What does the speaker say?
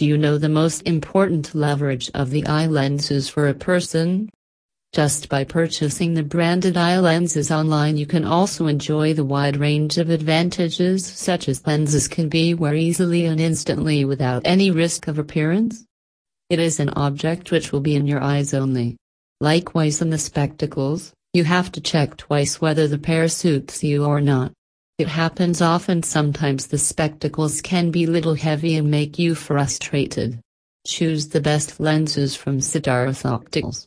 Do you know the most important leverage of the eye lenses for a person? Just by purchasing the branded eye lenses online, you can also enjoy the wide range of advantages, such as lenses can be wear easily and instantly without any risk of appearance. It is an object which will be in your eyes only. Likewise, in the spectacles, you have to check twice whether the pair suits you or not. It happens often sometimes the spectacles can be little heavy and make you frustrated. Choose the best lenses from Siddharth Opticals.